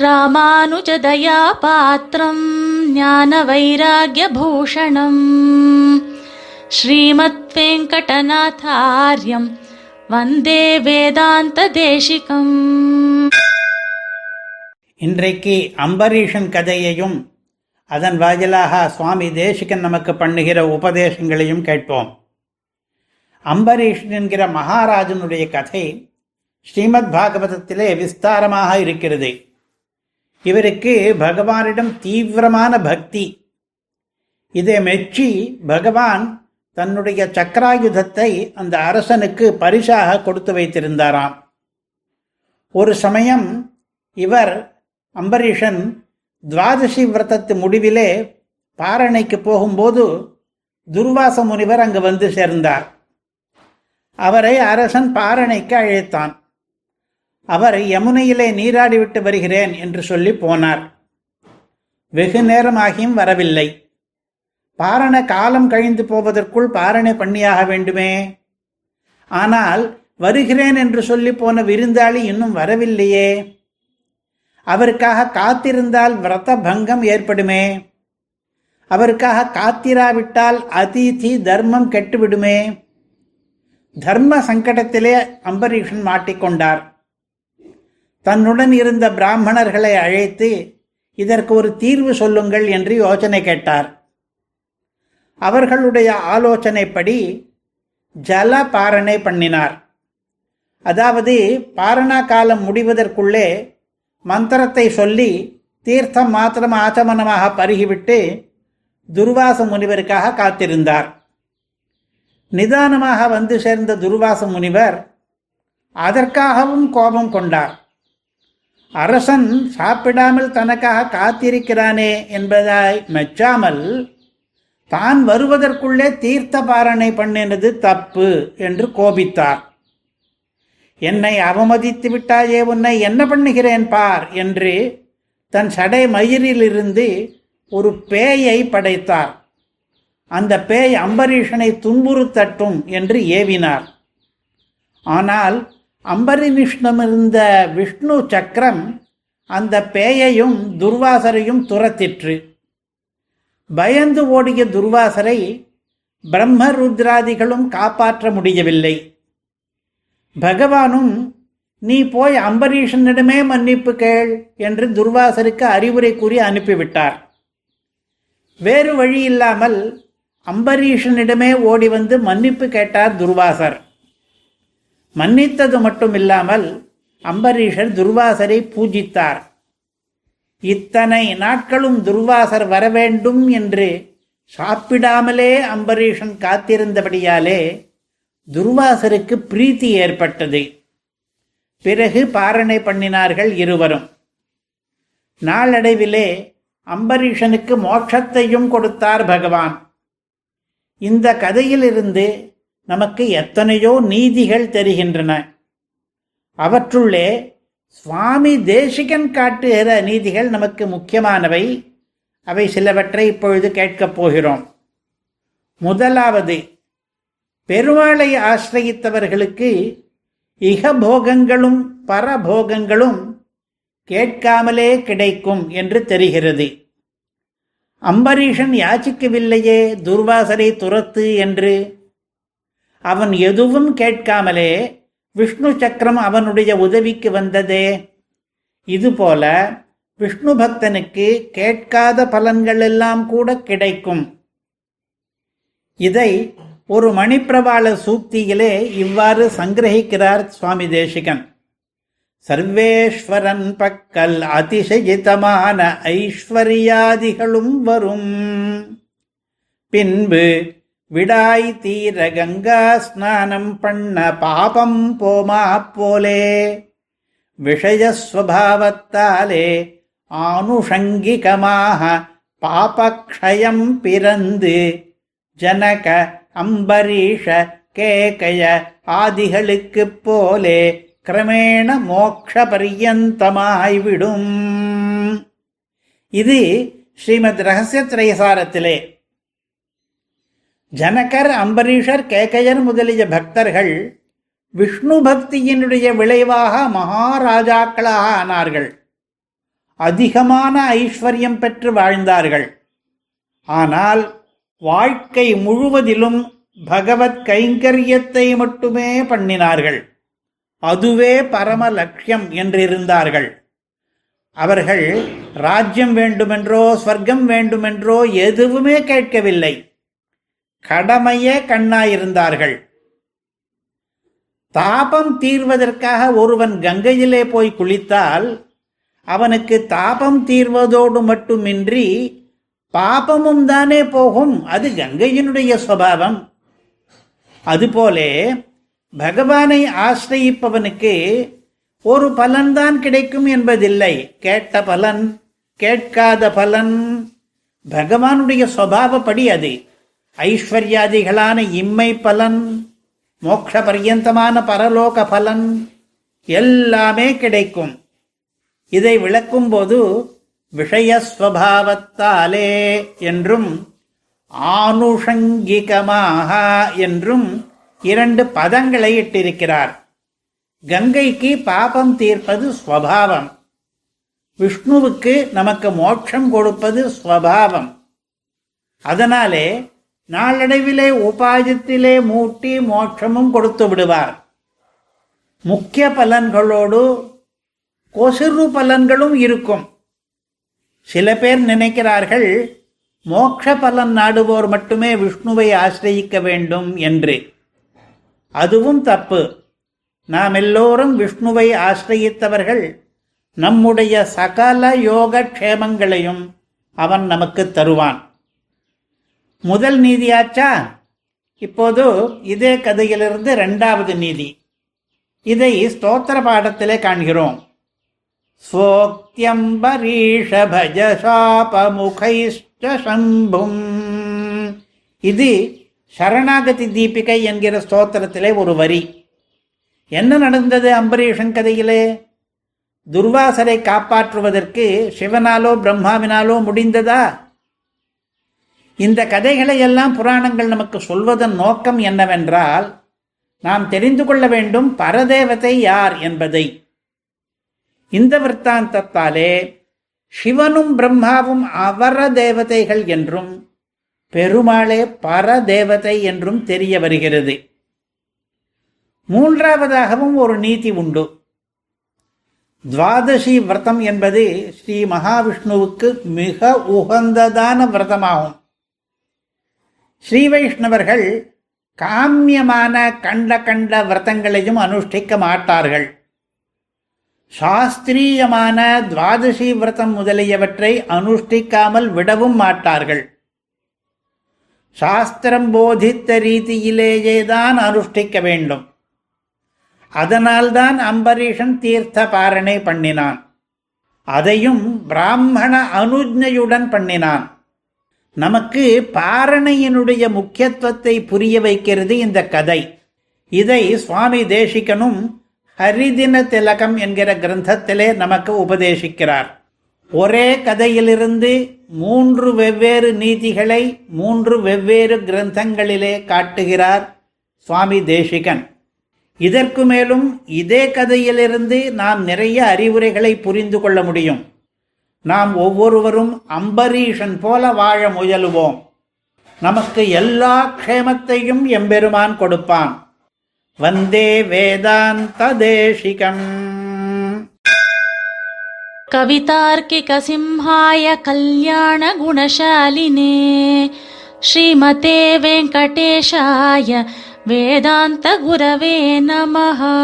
ராமானுஜதயா பாத்திரம் ஞான வைராகியபூஷணம் ஸ்ரீமத் வெங்கடநாதாரியம் வந்தே வேதாந்த தேசிகம் இன்றைக்கு அம்பரீஷன் கதையையும் அதன் வாயிலாக சுவாமி தேசிகன் நமக்கு பண்ணுகிற உபதேசங்களையும் கேட்போம். அம்பரீஷன் என்கிற மகாராஜனுடைய கதை ஸ்ரீமத் பாகவதத்திலே விஸ்தாரமாக இருக்கிறது. இவருக்கு பகவானிடம் தீவிரமான பக்தி. இதை மெச்சி பகவான் தன்னுடைய சக்கராயுதத்தை அந்த அரசனுக்கு பரிசாக கொடுத்து வைத்திருந்தாராம். ஒரு சமயம் இவர் அம்பரீஷன் துவாதசி விரதத்து முடிவிலே பாரணைக்கு போகும்போது துர்வாச முனிவர் அங்கு வந்து சேர்ந்தார். அவரை அரசன் பாரணைக்கு அழைத்தான். அவர் யமுனையிலே நீராடிவிட்டு வருகிறேன் என்று சொல்லி போனார். வெகு நேரமாகியும் வரவில்லை. பாரண காலம் கழிந்து போவதற்குள் பாரணை பண்ணியாக வேண்டுமே? ஆனால் வருகிறேன் என்று சொல்லி போன விருந்தாளி இன்னும் வரவில்லையே. அவருக்காக காத்திருந்தால் விரத பங்கம் ஏற்படுமே? அவருக்காக காத்திராவிட்டால் அதிதி தர்மம் கெட்டுவிடுமே? தர்ம சங்கடத்திலே அம்பரீஷன் மாட்டிக்கொண்டார். தன்னுடன் இருந்த பிராமணர்களை அழைத்து இதற்கு ஒரு தீர்வு சொல்லுங்கள் என்று யோசனை கேட்டார். அவர்களுடைய ஆலோசனைப்படி ஜல பாரணை பண்ணினார். அதாவது பாரணா காலம் முடிவதற்குள்ளே மந்திரத்தை சொல்லி தீர்த்தம் மாத்திரம் ஆச்சமனமாக பருகிவிட்டு துர்வாச முனிவருக்காக காத்திருந்தார். நிதானமாக வந்து சேர்ந்த துர்வாச முனிவர் அதற்காகவும் கோபம் கொண்டார். அரசன் சாப்பிடாமல் தனக்காக காத்திருக்கிறானே என்பதாய் மெச்சாமல் தான் வருவதற்குள்ளே தீர்த்த பாரணை பண்ணினது தப்பு என்று கோபித்தார். என்னை அவமதித்து விட்டாயே உன்னை என்ன பண்ணுகிறேன் பார் என்று தன் சடை மயிரிலிருந்து ஒரு பேயை படைத்தார். அந்த பேய் அம்பரீஷனை துன்புறுத்தட்டும் என்று ஏவினார். ஆனால் அம்பரீஷ்ணம் இருந்த விஷ்ணு சக்கரம் அந்த பேயையும் துர்வாசரையும் துரத்திற்று. பயந்து ஓடிய துர்வாசரை பிரம்ம ருத்ராதிகளும் காப்பாற்ற முடியவில்லை. பகவானும் நீ போய் அம்பரீஷனிடமே மன்னிப்பு கேள் என்று துர்வாசருக்கு அறிவுரை கூறி அனுப்பிவிட்டார். வேறு வழி இல்லாமல் அம்பரீஷனிடமே ஓடி வந்து மன்னிப்பு கேட்டார் துர்வாசர். மன்னித்தது மட்டும் இல்லாமல் அம்பரீஷர் துர்வாசரை பூஜித்தார். இத்தனை நாட்களும் துர்வாசர் வரவேண்டும் என்று சாப்பிடாமலே அம்பரீஷன் காத்திருந்தபடியாலே துர்வாசருக்கு பிரீத்தி ஏற்பட்டது. பிறகு பாரணை பண்ணினார்கள் இருவரும். நாளடைவிலே அம்பரீஷனுக்கு மோட்சத்தையும் கொடுத்தார் பகவான். இந்த கதையிலிருந்து நமக்கு எத்தனையோ நீதிகள் தெரிகின்றன. அவற்றுள்ளே சுவாமி தேசிகன் காட்டுகிற நீதிகள் நமக்கு முக்கியமானவை. அவை சிலவற்றை இப்பொழுது கேட்கப் போகிறோம். முதலாவது பெருமாளை ஆசிரயித்தவர்களுக்கு இகபோகங்களும் பரபோகங்களும் கேட்காமலே கிடைக்கும் என்று தெரிகிறது. அம்பரீஷன் யாச்சிக்கவில்லையே துர்வாசரை துரத்து என்று அவன் எதுவும் கேட்காமலே விஷ்ணு சக்கரம் அவனுடைய உதவிக்கு வந்ததே. இதுபோல விஷ்ணு பக்தனுக்கு கேட்காத பலன்கள் எல்லாம் கூட கிடைக்கும். இதை ஒரு மணிப்பிரவாள சூக்தியிலே இவ்வாறு சங்கிரகிக்கிறார் சுவாமி தேசிகன். சர்வேஸ்வரன் பக்கல் அதிசயிதமான ஐஸ்வர்யாதிகளும் வரும். பின்பு விடாய் தீர கங்கா ஸ்நானம் பண்ண பாபம் போமா போலே. விஷயஸ்வபாவத்தாலே ஆனுஷங்கிகமாக பாபக்ஷயம் பிறந்து ஜனக அம்பரீஷ கேகய ஆதிகளுக்குப் போலே கிரமேண மோக்ஷ பரியந்தமாய்விடும் இது ஸ்ரீமத் ரகசிய திரைசாரத்திலே ஜனகர் அம்பரீஷர் கேகையர் முதலிய பக்தர்கள் விஷ்ணு பக்தியினுடைய விளைவாக மகாராஜாக்களாக ஆனார்கள் அதிகமான ஐஸ்வர்யம் பெற்று வாழ்ந்தார்கள். ஆனால் வாழ்க்கை முழுவதிலும் பகவத் கைங்கரியத்தை மட்டுமே பண்ணினார்கள். அதுவே பரம லட்சியம் என்றிருந்தார்கள். அவர்கள் ராஜ்யம் வேண்டுமென்றோ ஸ்வர்க்கம் வேண்டுமென்றோ எதுவுமே கேட்கவில்லை. கடமையே கண்ணாயிருந்தார்கள். தாபம் தீர்வதற்காக ஒருவன் கங்கையிலே போய் குளித்தால் அவனுக்கு தாபம் தீர்வதோடு மட்டுமின்றி பாபமும் தானே போகும். அது கங்கையினுடைய சுவாவம் அதுபோலே பகவானை ஆசிரியிப்பவனுக்கு ஒரு பலன்தான் கிடைக்கும் என்பதில்லை. கேட்ட பலன் கேட்காத பலன் பகவானுடைய சுவாவப்படி அது. ஐஸ்வர்யாதிகளான இம்மை பலன் மோட்ச பர்யந்தமான பரலோக பலன் எல்லாமே கிடைக்கும். இதை விளக்கும்போது விஷயஸ்வபாவத்தாலே என்றும் ஆனுஷங்கிகமாக என்றும் இரண்டு பதங்களை இட்டிருக்கிறார். கங்கைக்கு பாபம் தீர்ப்பது ஸ்வபாவம். விஷ்ணுவுக்கு நமக்கு மோட்சம் கொடுப்பது ஸ்வபாவம். அதனாலே நாளடைவிலே உபாயத்திலே மூட்டி மோட்சமும் கொடுத்து விடுவார். முக்கிய பலன்களோடு கொசுறு பலன்களும் இருக்கும். சில பேர் நினைக்கிறார்கள் மோட்ச பலன் நாடுவோர் மட்டுமே விஷ்ணுவை ஆசிரயிக்க வேண்டும் என்று. அதுவும் தப்பு. நாம் எல்லோரும் விஷ்ணுவை ஆசிரயித்தவர்கள். நம்முடைய சகல யோக க்ஷேமங்களையும் அவன் நமக்கு தருவான். முதல் நீதியாச்சா? இப்போது இதே கதையிலிருந்து இரண்டாவது நீதி. இதை ஸ்தோத்திர பாடத்திலே காண்கிறோம். ஸ்வோக்தியம்பரீஷ சம்பும் இது சரணாகதி தீபிகை என்கிற ஸ்தோத்திரத்திலே ஒரு வரி. என்ன நடந்தது அம்பரீஷன் கதையிலே? துர்வாசரை காப்பாற்றுவதற்கு சிவனாலோ பிரம்மாவினாலோ முடிந்ததா? இந்த கதைகளை எல்லாம் புராணங்கள் நமக்கு சொல்வதன் நோக்கம் என்னவென்றால் நாம் தெரிந்து கொள்ள வேண்டும் பரதேவதை யார் என்பதை. இந்த விற்த்தாந்தத்தாலே சிவனும் பிரம்மாவும் அவர தேவதைகள் என்றும் பெருமாளே பரதேவதை என்றும் தெரிய வருகிறது. மூன்றாவதாகவும் ஒரு நீதி உண்டு. துவாதசி விரதம் என்பது ஸ்ரீ மகாவிஷ்ணுவுக்கு மிக உகந்ததான விரதமாகும். ஸ்ரீ வைஷ்ணவர்கள் காமியமான கண்ட கண்ட விரதங்களையும் அனுஷ்டிக்க மாட்டார்கள். சாஸ்திரீயமான துவாதசி விரதம் முதலியவற்றை அனுஷ்டிக்காமல் விடவும் மாட்டார்கள். சாஸ்திரம் போதித்த ரீதியிலேயேதான் அனுஷ்டிக்க வேண்டும். அதனால்தான் அம்பரீஷன் தீர்த்த பாரணை பண்ணினான். அதையும் பிராமண அனுஜையுடன் பண்ணினான். நமக்கு பாரணையினுடைய முக்கியத்துவத்தை புரிய வைக்கிறது இந்த கதை. இதை சுவாமி தேசிகனும் ஹரிதின திலகம் என்கிற கிரந்தத்திலே நமக்கு உபதேசிக்கிறார். ஒரே கதையிலிருந்து மூன்று வெவ்வேறு நீதிகளை மூன்று வெவ்வேறு கிரந்தங்களிலே காட்டுகிறார் சுவாமி தேசிகன். இதற்கு மேலும் இதே கதையிலிருந்து நாம் நிறைய அறிவுரைகளை புரிந்து கொள்ள முடியும். நாம் ஒவ்வொருவரும் அம்பரீஷன் போல வாழ முயலுவோம். நமக்கு எல்லா க்ஷேமத்தையும் எம்பெருமான் கொடுப்பான். வந்தே வேதாந்த தேசிகம் கவிதார்க்கிக சிம்ஹாய கல்யாண குணசாலினே ஸ்ரீமதே வெங்கடேஷாய வேதாந்த குரவே நமஹா.